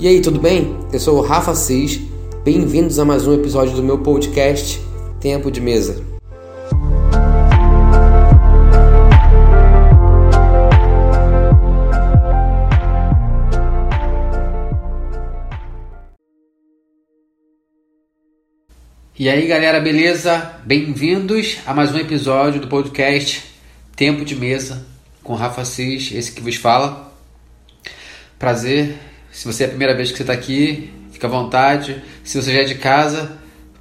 E aí, tudo bem? Eu sou o Rafa Cis. Bem-vindos a mais um episódio do meu podcast Tempo de Mesa. E aí, galera, beleza? Bem-vindos a mais um episódio do podcast Tempo de Mesa com Rafa Cis, esse que vos fala. Prazer se você é a primeira vez que você está aqui, fica à vontade. Se você já é de casa,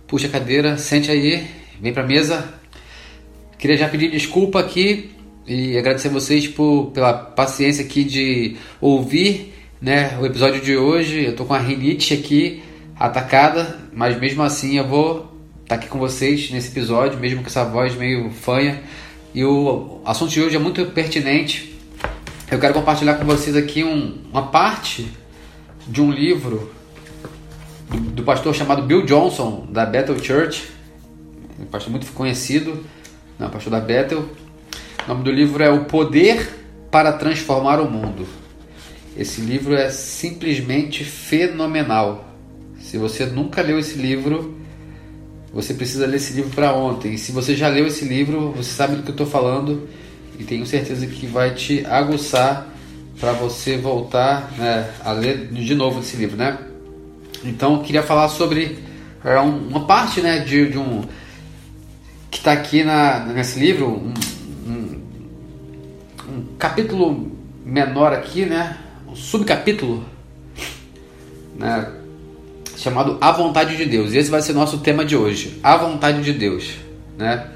puxa a cadeira, sente aí, vem para a mesa. Queria já pedir desculpa aqui e agradecer vocês por, pela paciência aqui de ouvir né, o episódio de hoje. Eu tô com a rinite aqui atacada, mas mesmo assim eu vou estar tá aqui com vocês nesse episódio, mesmo com essa voz meio fanha. E o assunto de hoje é muito pertinente. Eu quero compartilhar com vocês aqui um, uma parte de um livro do, pastor chamado Bill Johnson, da Bethel Church, um pastor muito conhecido, não, pastor da Bethel. O nome do livro é O Poder para Transformar o Mundo. Esse livro é simplesmente fenomenal. Se você nunca leu esse livro, você precisa ler esse livro para ontem. Se você já leu esse livro, você sabe do que eu estou falando e tenho certeza que vai te aguçar para você voltar né, a ler de novo esse livro, né? Então eu queria falar sobre é, uma parte, né, de, de um que está aqui na, nesse livro, um, um, um, capítulo menor aqui, né, um subcapítulo, né, chamado A Vontade de Deus. E esse vai ser nosso tema de hoje, A Vontade de Deus, né?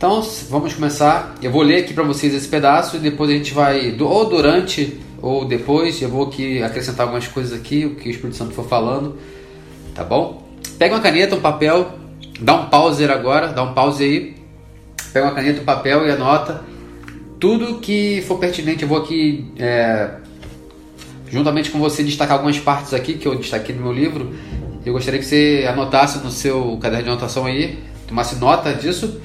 Então vamos começar. Eu vou ler aqui para vocês esse pedaço e depois a gente vai, ou durante ou depois, eu vou aqui acrescentar algumas coisas aqui, o que o Espírito Santo for falando, tá bom? Pega uma caneta, um papel, dá um pause agora, dá um pause aí. Pega uma caneta, um papel e anota tudo que for pertinente. Eu vou aqui, é, juntamente com você, destacar algumas partes aqui que eu destaquei no meu livro. Eu gostaria que você anotasse no seu caderno de anotação aí, tomasse nota disso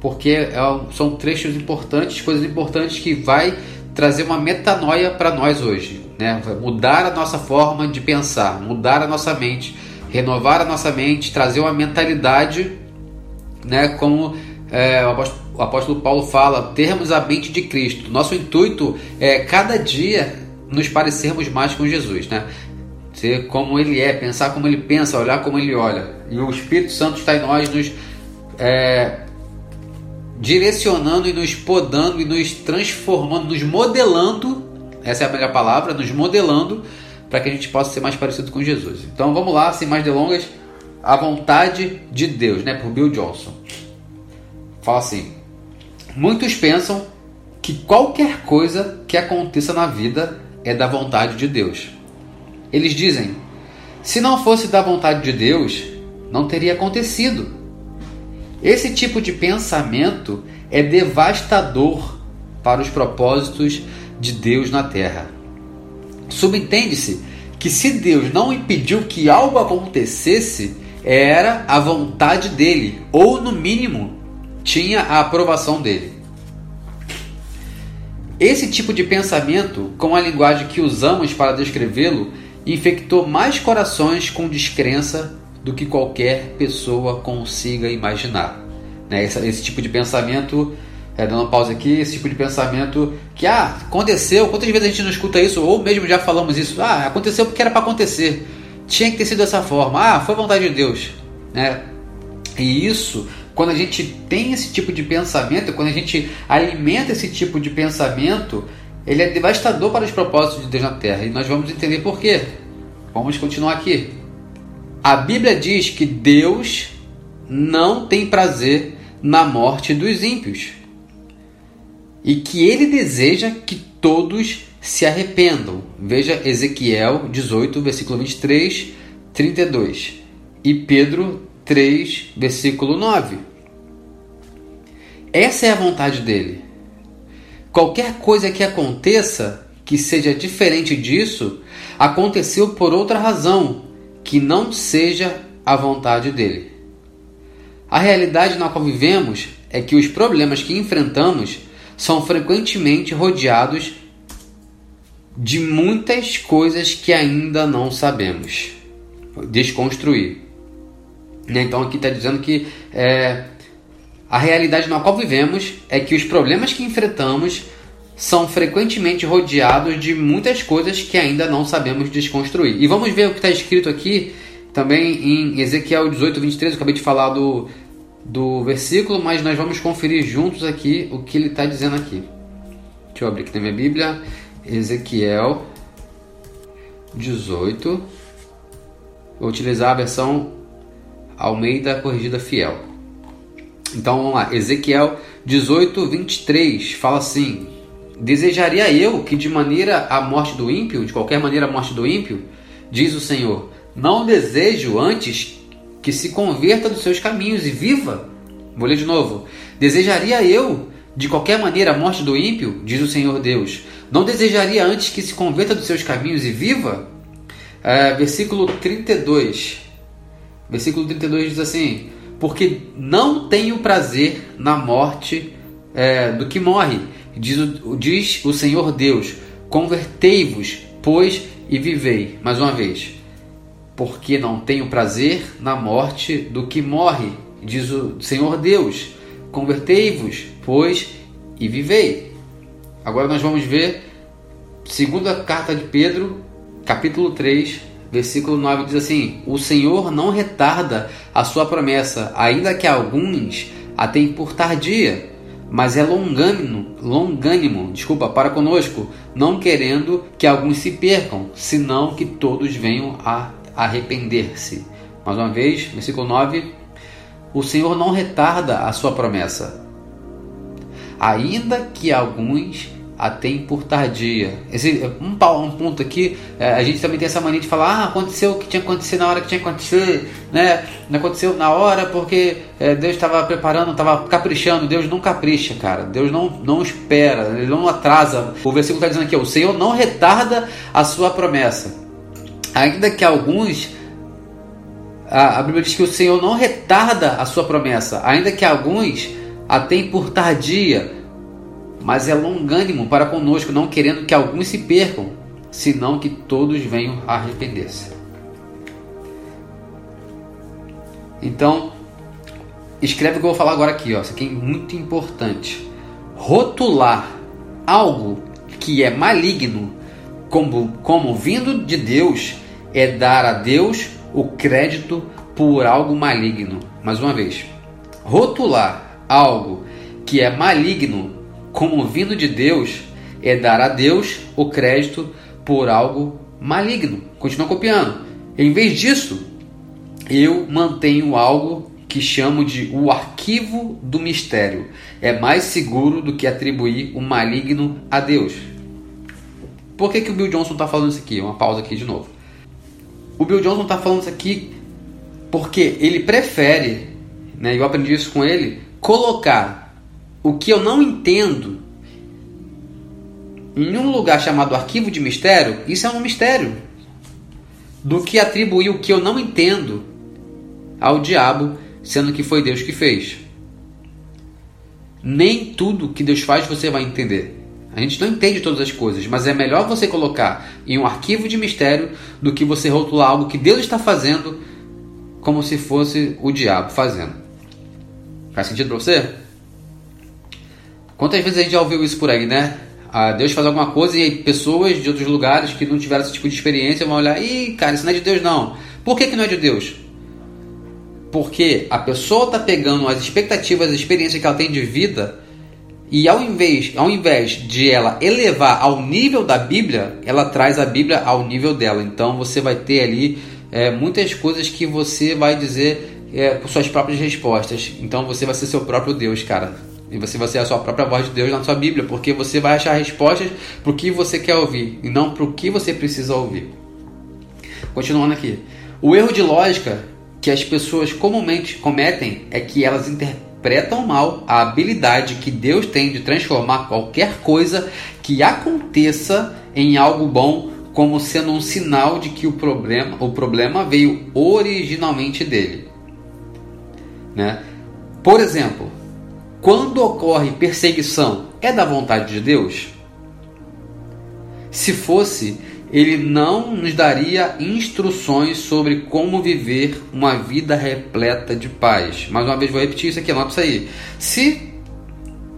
porque é, são trechos importantes, coisas importantes que vai trazer uma metanoia para nós hoje, né? Vai mudar a nossa forma de pensar, mudar a nossa mente, renovar a nossa mente, trazer uma mentalidade, né? Como é, o, apóstolo, o apóstolo Paulo fala, termos a mente de Cristo. Nosso intuito é cada dia nos parecermos mais com Jesus, né? Ser como Ele é, pensar como Ele pensa, olhar como Ele olha. E o Espírito Santo está em nós, nos é, direcionando e nos podando e nos transformando, nos modelando, essa é a melhor palavra, nos modelando para que a gente possa ser mais parecido com Jesus. Então vamos lá, sem mais delongas, a vontade de Deus, né, por Bill Johnson. Fala assim: Muitos pensam que qualquer coisa que aconteça na vida é da vontade de Deus. Eles dizem: se não fosse da vontade de Deus, não teria acontecido. Esse tipo de pensamento é devastador para os propósitos de Deus na terra. Subentende-se que se Deus não impediu que algo acontecesse, era a vontade dele, ou no mínimo, tinha a aprovação dele. Esse tipo de pensamento, com a linguagem que usamos para descrevê-lo, infectou mais corações com descrença do que qualquer pessoa consiga imaginar. Né? Esse, esse tipo de pensamento, é, dando uma pausa aqui, esse tipo de pensamento que ah, aconteceu, quantas vezes a gente não escuta isso, ou mesmo já falamos isso, ah, aconteceu porque era para acontecer, tinha que ter sido dessa forma, ah, foi vontade de Deus. Né? E isso, quando a gente tem esse tipo de pensamento, quando a gente alimenta esse tipo de pensamento, ele é devastador para os propósitos de Deus na Terra. E nós vamos entender por quê. Vamos continuar aqui. A Bíblia diz que Deus não tem prazer na morte dos ímpios e que ele deseja que todos se arrependam. Veja Ezequiel 18, versículo 23, 32 e Pedro 3, versículo 9. Essa é a vontade dele. Qualquer coisa que aconteça que seja diferente disso, aconteceu por outra razão, que não seja a vontade dele. A realidade na qual vivemos é que os problemas que enfrentamos são frequentemente rodeados de muitas coisas que ainda não sabemos desconstruir. Né? Então aqui está dizendo que é, a realidade na qual vivemos é que os problemas que enfrentamos são frequentemente rodeados de muitas coisas que ainda não sabemos desconstruir. E vamos ver o que está escrito aqui também em Ezequiel 18, 23. Eu acabei de falar do, do versículo, mas nós vamos conferir juntos aqui o que ele está dizendo aqui. Deixa eu abrir aqui na minha Bíblia. Ezequiel 18. Vou utilizar a versão Almeida Corrigida Fiel. Então vamos lá. Ezequiel 18, 23 fala assim: Desejaria eu que de maneira a morte do ímpio, de qualquer maneira a morte do ímpio, diz o Senhor, não desejo antes que se converta dos seus caminhos e viva. Vou ler de novo. Desejaria eu de qualquer maneira a morte do ímpio, diz o Senhor Deus. Não desejaria antes que se converta dos seus caminhos e viva? É, versículo 32. Versículo 32 diz assim: Porque não tenho prazer na morte é, do que morre Diz o, diz o Senhor Deus: Convertei-vos, pois, e vivei. Mais uma vez. Porque não tenho prazer na morte do que morre, diz o Senhor Deus. Convertei-vos, pois, e vivei. Agora nós vamos ver segunda carta de Pedro, capítulo 3, versículo 9 diz assim: O Senhor não retarda a sua promessa, ainda que alguns a tenham por tardia mas é longânimo, longânimo, desculpa, para conosco, não querendo que alguns se percam, senão que todos venham a arrepender-se. Mais uma vez, versículo 9: O Senhor não retarda a sua promessa, ainda que alguns a tem por tardia. Esse, um, um ponto aqui, é, a gente também tem essa mania de falar, ah, aconteceu o que tinha que acontecer na hora que tinha que acontecer, né? Não aconteceu na hora porque é, Deus estava preparando, estava caprichando. Deus não capricha, cara. Deus não, não espera, ele não atrasa. O versículo está dizendo aqui, o Senhor não retarda a sua promessa. Ainda que alguns a, a Bíblia diz que o Senhor não retarda a sua promessa, ainda que alguns a tem por tardia mas é longânimo para conosco, não querendo que alguns se percam, senão que todos venham a arrepender-se. Então, escreve o que eu vou falar agora aqui, ó. Isso aqui é muito importante. Rotular algo que é maligno como, como vindo de Deus é dar a Deus o crédito por algo maligno. Mais uma vez, rotular algo que é maligno como vindo de Deus, é dar a Deus o crédito por algo maligno. Continua copiando. Em vez disso, eu mantenho algo que chamo de o arquivo do mistério. É mais seguro do que atribuir o maligno a Deus. Por que, que o Bill Johnson está falando isso aqui? Uma pausa aqui de novo. O Bill Johnson está falando isso aqui porque ele prefere, né, eu aprendi isso com ele, colocar o que eu não entendo em um lugar chamado arquivo de mistério, isso é um mistério. Do que atribuir o que eu não entendo ao diabo, sendo que foi Deus que fez. Nem tudo que Deus faz você vai entender. A gente não entende todas as coisas, mas é melhor você colocar em um arquivo de mistério do que você rotular algo que Deus está fazendo como se fosse o diabo fazendo. Faz sentido para você? Quantas vezes a gente já ouviu isso por aí, né? Ah, Deus faz alguma coisa e pessoas de outros lugares que não tiveram esse tipo de experiência vão olhar, ih, cara, isso não é de Deus não. Por que, que não é de Deus? Porque a pessoa está pegando as expectativas, as experiências que ela tem de vida e ao invés, ao invés de ela elevar ao nível da Bíblia, ela traz a Bíblia ao nível dela. Então você vai ter ali é, muitas coisas que você vai dizer é, com suas próprias respostas. Então você vai ser seu próprio Deus, cara. E você vai ser a sua própria voz de Deus na sua Bíblia, porque você vai achar respostas para o que você quer ouvir e não para o que você precisa ouvir. Continuando aqui. O erro de lógica que as pessoas comumente cometem é que elas interpretam mal a habilidade que Deus tem de transformar qualquer coisa que aconteça em algo bom como sendo um sinal de que o problema, o problema veio originalmente dele. Né? Por exemplo, quando ocorre perseguição, é da vontade de Deus? Se fosse, ele não nos daria instruções sobre como viver uma vida repleta de paz. Mais uma vez, vou repetir isso aqui, anota isso aí. Se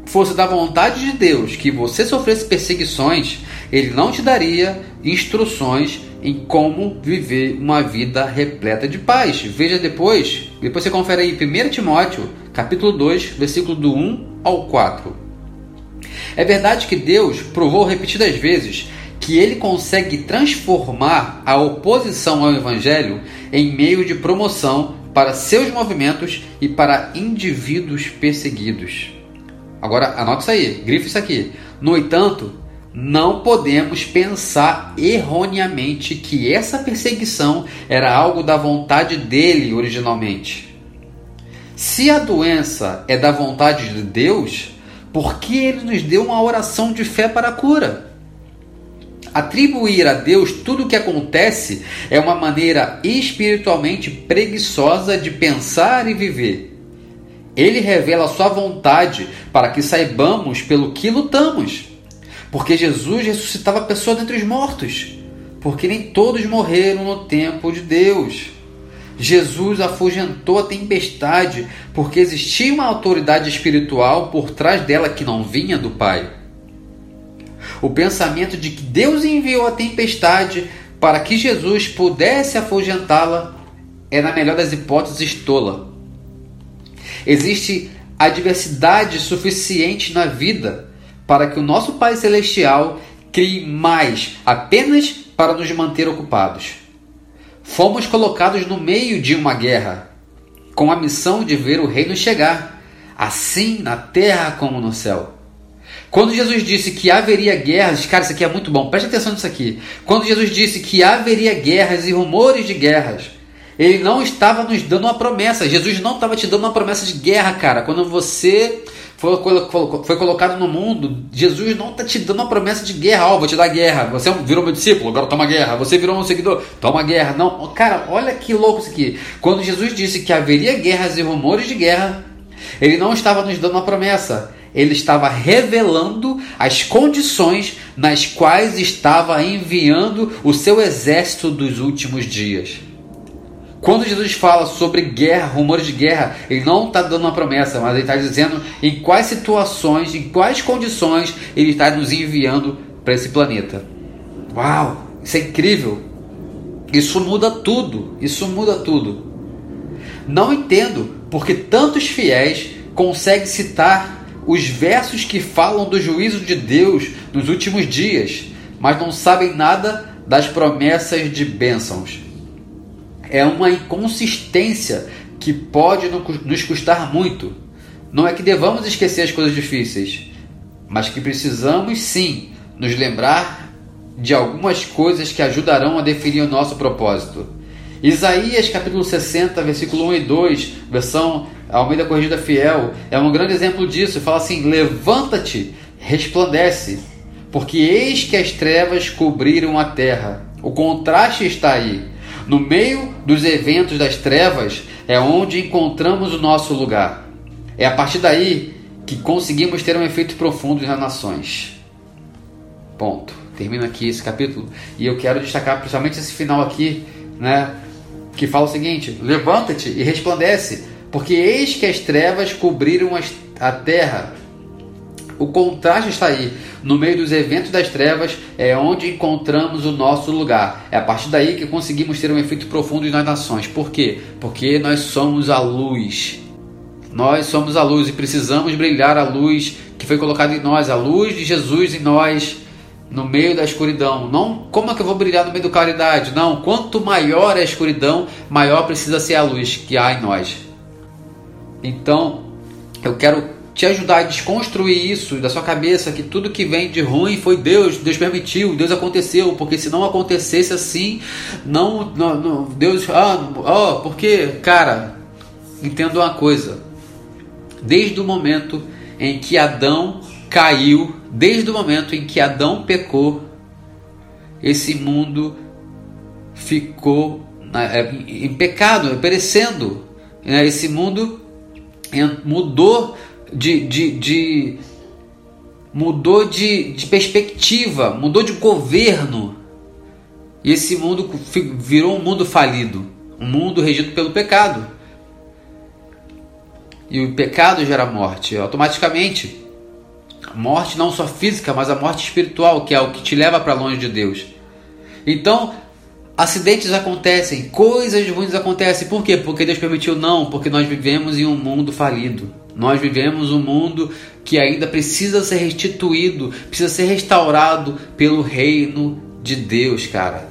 fosse da vontade de Deus que você sofresse perseguições, ele não te daria instruções em como viver uma vida repleta de paz. Veja depois, depois você confere aí 1 Timóteo, capítulo 2, versículo do 1 ao 4. É verdade que Deus provou repetidas vezes que ele consegue transformar a oposição ao evangelho em meio de promoção para seus movimentos e para indivíduos perseguidos. Agora anote isso aí, grife isso aqui. No entanto, não podemos pensar erroneamente que essa perseguição era algo da vontade dele originalmente. Se a doença é da vontade de Deus, por que ele nos deu uma oração de fé para a cura? Atribuir a Deus tudo o que acontece é uma maneira espiritualmente preguiçosa de pensar e viver. Ele revela a sua vontade para que saibamos pelo que lutamos. Porque Jesus ressuscitava pessoas dentre os mortos. Porque nem todos morreram no tempo de Deus. Jesus afugentou a tempestade porque existia uma autoridade espiritual por trás dela que não vinha do Pai. O pensamento de que Deus enviou a tempestade para que Jesus pudesse afugentá-la é, na melhor das hipóteses, tola. Existe adversidade suficiente na vida para que o nosso Pai Celestial crie mais apenas para nos manter ocupados. Fomos colocados no meio de uma guerra, com a missão de ver o reino chegar, assim na terra como no céu. Quando Jesus disse que haveria guerras, cara, isso aqui é muito bom, preste atenção nisso aqui. Quando Jesus disse que haveria guerras e rumores de guerras, ele não estava nos dando uma promessa. Jesus não estava te dando uma promessa de guerra, cara. Quando você foi, foi colocado no mundo, Jesus não está te dando uma promessa de guerra. Ó, oh, vou te dar guerra. Você virou meu discípulo, agora toma guerra. Você virou meu seguidor, toma guerra. Não, cara, olha que louco isso aqui. Quando Jesus disse que haveria guerras e rumores de guerra, ele não estava nos dando uma promessa. Ele estava revelando as condições nas quais estava enviando o seu exército dos últimos dias. Quando Jesus fala sobre guerra, rumores de guerra, ele não está dando uma promessa, mas ele está dizendo em quais situações, em quais condições ele está nos enviando para esse planeta. Uau, isso é incrível! Isso muda tudo, isso muda tudo. Não entendo porque tantos fiéis conseguem citar os versos que falam do juízo de Deus nos últimos dias, mas não sabem nada das promessas de bênçãos é uma inconsistência que pode nos custar muito. Não é que devamos esquecer as coisas difíceis, mas que precisamos sim nos lembrar de algumas coisas que ajudarão a definir o nosso propósito. Isaías capítulo 60, versículo 1 e 2, versão Almeida Corrigida Fiel, é um grande exemplo disso. Fala assim: Levanta-te, resplandece, porque eis que as trevas cobriram a terra. O contraste está aí. No meio dos eventos das trevas é onde encontramos o nosso lugar. É a partir daí que conseguimos ter um efeito profundo nas nações. Ponto. Termina aqui esse capítulo e eu quero destacar principalmente esse final aqui, né, que fala o seguinte: Levanta-te e resplandece, porque eis que as trevas cobriram a terra o contraste está aí. No meio dos eventos das trevas é onde encontramos o nosso lugar. É a partir daí que conseguimos ter um efeito profundo nas nações. Por quê? Porque nós somos a luz. Nós somos a luz e precisamos brilhar a luz que foi colocada em nós, a luz de Jesus em nós, no meio da escuridão. Não, como é que eu vou brilhar no meio da claridade? Não, quanto maior é a escuridão, maior precisa ser a luz que há em nós. Então, eu quero te ajudar a desconstruir isso da sua cabeça, que tudo que vem de ruim foi Deus, Deus permitiu, Deus aconteceu, porque se não acontecesse assim, não, não, não Deus, ah, oh, porque, cara, entenda uma coisa, desde o momento em que Adão caiu, desde o momento em que Adão pecou, esse mundo ficou é, em pecado, perecendo. Né? Esse mundo mudou de, de, de mudou de, de perspectiva, mudou de governo. E esse mundo virou um mundo falido, um mundo regido pelo pecado. E o pecado gera morte automaticamente. Morte não só física, mas a morte espiritual, que é o que te leva para longe de Deus. Então, acidentes acontecem, coisas ruins acontecem. Por quê? Porque Deus permitiu? Não, porque nós vivemos em um mundo falido. Nós vivemos um mundo que ainda precisa ser restituído, precisa ser restaurado pelo reino de Deus, cara.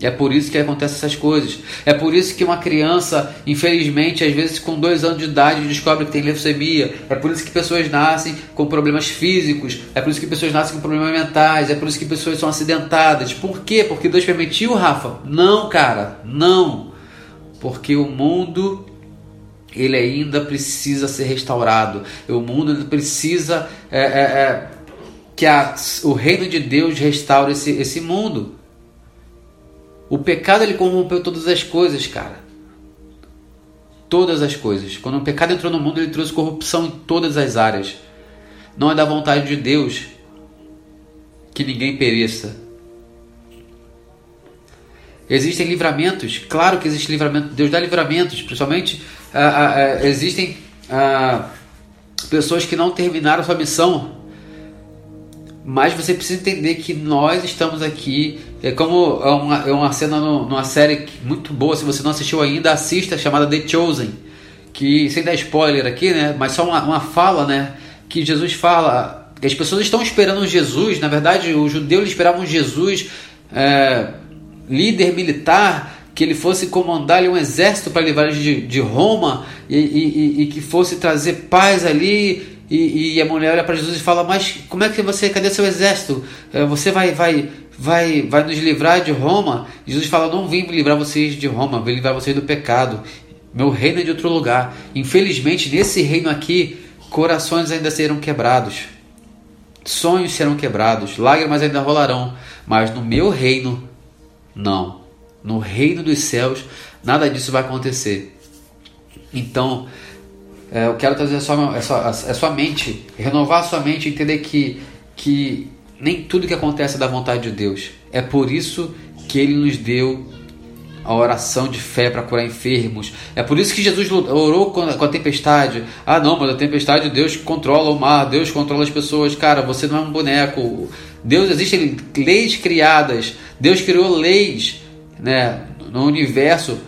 É por isso que acontecem essas coisas. É por isso que uma criança, infelizmente, às vezes com dois anos de idade, descobre que tem leucemia. É por isso que pessoas nascem com problemas físicos. É por isso que pessoas nascem com problemas mentais. É por isso que pessoas são acidentadas. Por quê? Porque Deus permitiu, Rafa? Não, cara, não. Porque o mundo ele ainda precisa ser restaurado. O mundo ainda precisa é, é, é, que a, o reino de Deus restaure esse, esse mundo. O pecado ele corrompeu todas as coisas, cara. Todas as coisas. Quando o pecado entrou no mundo, ele trouxe corrupção em todas as áreas. Não é da vontade de Deus que ninguém pereça. Existem livramentos, claro que existe livramento. Deus dá livramentos, principalmente ah, ah, ah, existem ah, pessoas que não terminaram sua missão mas você precisa entender que nós estamos aqui. É como é uma, é uma cena no, numa série muito boa. Se você não assistiu ainda, assista, chamada The Chosen. Que, sem dar spoiler aqui, né? Mas só uma, uma fala, né? Que Jesus fala. Que as pessoas estão esperando Jesus. Na verdade, os judeus esperavam Jesus, é, líder militar, que ele fosse comandar ali, um exército para eles de, de Roma e, e, e, que fosse trazer paz ali e, e a mulher olha para Jesus e fala: Mas como é que você, cadê seu exército? É, você vai, vai, vai, vai nos livrar de Roma? Jesus fala: Não vim livrar vocês de Roma, vim livrar vocês do pecado. Meu reino é de outro lugar. Infelizmente, nesse reino aqui, corações ainda serão quebrados, sonhos serão quebrados, lágrimas ainda rolarão. Mas no meu reino, não. No reino dos céus, nada disso vai acontecer. Então, é, eu quero trazer a sua, a, sua, a sua mente, renovar a sua mente, entender que, que nem tudo que acontece é da vontade de Deus. É por isso que Ele nos deu a oração de fé para curar enfermos. É por isso que Jesus orou com a tempestade. Ah, não, mas a tempestade Deus controla o mar, Deus controla as pessoas. Cara, você não é um boneco. Deus existem leis criadas. Deus criou leis, né, no universo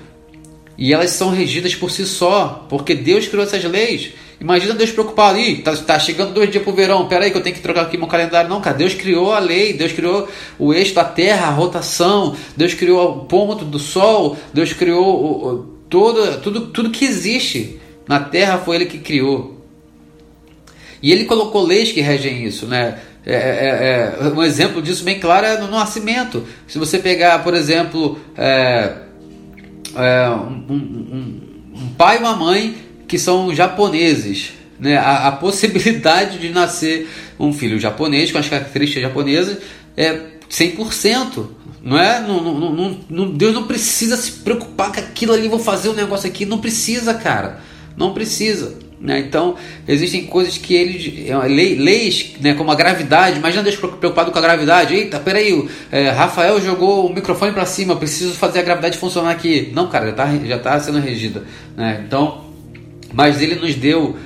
e elas são regidas por si só, porque Deus criou essas leis. Imagina Deus preocupar ali, tá, tá chegando dois dias pro verão, peraí que eu tenho que trocar aqui meu calendário. Não, cara, Deus criou a lei, Deus criou o eixo da terra, a rotação, Deus criou o ponto do sol, Deus criou o, o, todo, tudo, tudo que existe na terra foi Ele que criou. E Ele colocou leis que regem isso, né? É, é, é, um exemplo disso bem claro é no nascimento. Se você pegar, por exemplo, é, é, um, um, um, pai e uma mãe que são japoneses. Né? A, a, possibilidade de nascer um filho japonês com as características japonesas é 100%. Não é? Não, não, não, não, Deus não precisa se preocupar com aquilo ali, vou fazer um negócio aqui. Não precisa, cara. Não precisa. Né? Então, existem coisas que eles. É, leis, né, como a gravidade. Imagina Deus preocupado com a gravidade. Eita, peraí, é, Rafael jogou o microfone para cima, preciso fazer a gravidade funcionar aqui. Não, cara, já está tá sendo regida. Né? Então, mas ele nos deu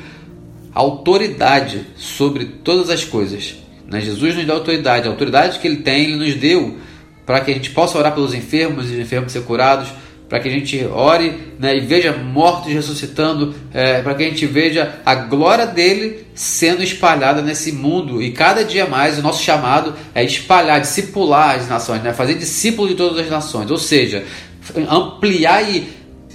autoridade sobre todas as coisas. Né? Jesus nos deu autoridade. A autoridade que ele tem, ele nos deu para que a gente possa orar pelos enfermos e os enfermos ser curados para que a gente ore né, e veja mortos ressuscitando, é, para que a gente veja a glória dele sendo espalhada nesse mundo. E cada dia mais o nosso chamado é espalhar, discipular as nações, né, fazer discípulo de todas as nações, ou seja, ampliar e,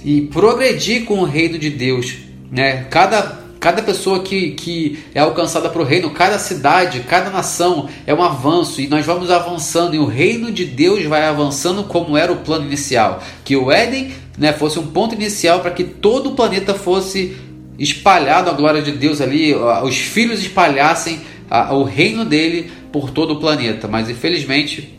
e progredir com o reino de Deus. Né? Cada Cada pessoa que, que é alcançada para o reino, cada cidade, cada nação é um avanço e nós vamos avançando e o reino de Deus vai avançando como era o plano inicial. Que o Éden né, fosse um ponto inicial para que todo o planeta fosse espalhado a glória de Deus ali, os filhos espalhassem a, o reino dele por todo o planeta. Mas infelizmente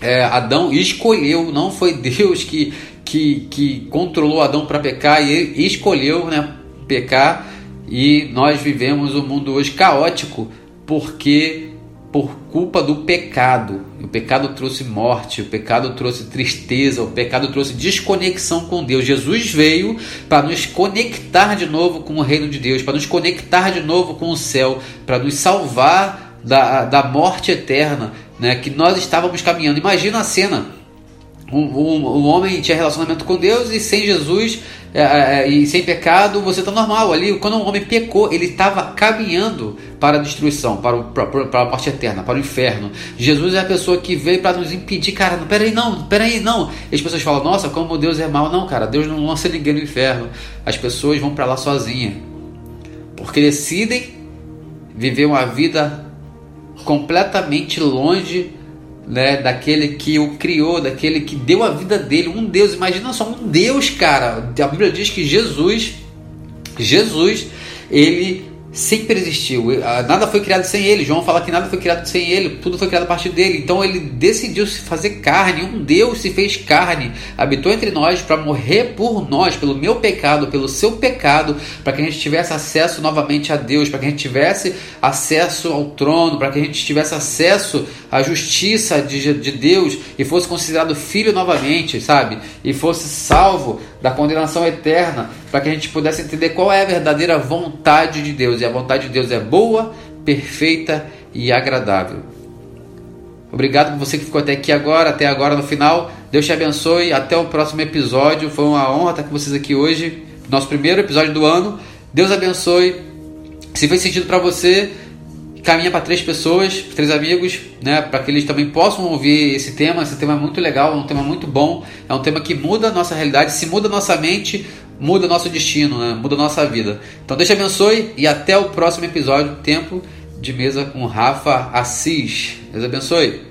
é, Adão escolheu, não foi Deus que, que, que controlou Adão para pecar e escolheu né, pecar e nós vivemos um mundo hoje caótico, porque por culpa do pecado. O pecado trouxe morte, o pecado trouxe tristeza, o pecado trouxe desconexão com Deus. Jesus veio para nos conectar de novo com o reino de Deus, para nos conectar de novo com o céu, para nos salvar da, da morte eterna, né, que nós estávamos caminhando. Imagina a cena um, um, um, homem tinha relacionamento com Deus e sem Jesus é, é, é e sem pecado você está normal ali. Quando um homem pecou, ele estava caminhando para a destruição, para, o, para, para, a morte eterna, para o inferno. Jesus é a pessoa que veio para nos impedir, cara. Não, peraí, não, peraí, não. E as pessoas falam, nossa, como Deus é mau. Não, cara, Deus não lança ninguém no inferno. As pessoas vão para lá sozinhas porque decidem viver uma vida completamente longe né, daquele que o criou, daquele que deu a vida dele, um Deus, imagina só um Deus, cara. A Bíblia diz que Jesus, Jesus, ele sempre existiu. Nada foi criado sem ele. João fala que nada foi criado sem ele, tudo foi criado a partir dele. Então ele decidiu se fazer carne. Um Deus se fez carne, habitou entre nós para morrer por nós, pelo meu pecado, pelo seu pecado, para que a gente tivesse acesso novamente a Deus, para que a gente tivesse acesso ao trono, para que a gente tivesse acesso à justiça de, de Deus e fosse considerado filho novamente, sabe? E fosse salvo da condenação eterna, para que a gente pudesse entender qual é a verdadeira vontade de Deus. E a vontade de Deus é boa, perfeita e agradável. Obrigado por você que ficou até aqui agora, até agora no final. Deus te abençoe. Até o próximo episódio. Foi uma honra estar com vocês aqui hoje. Nosso primeiro episódio do ano. Deus abençoe. Se fez sentido para você, caminha para três pessoas, três amigos, né, para que eles também possam ouvir esse tema. Esse tema é muito legal, é um tema muito bom, é um tema que muda a nossa realidade, se muda a nossa mente, muda nosso destino, né, muda a nossa vida. Então Deus abençoe e até o próximo episódio, Tempo de Mesa com Rafa Assis. Deus abençoe.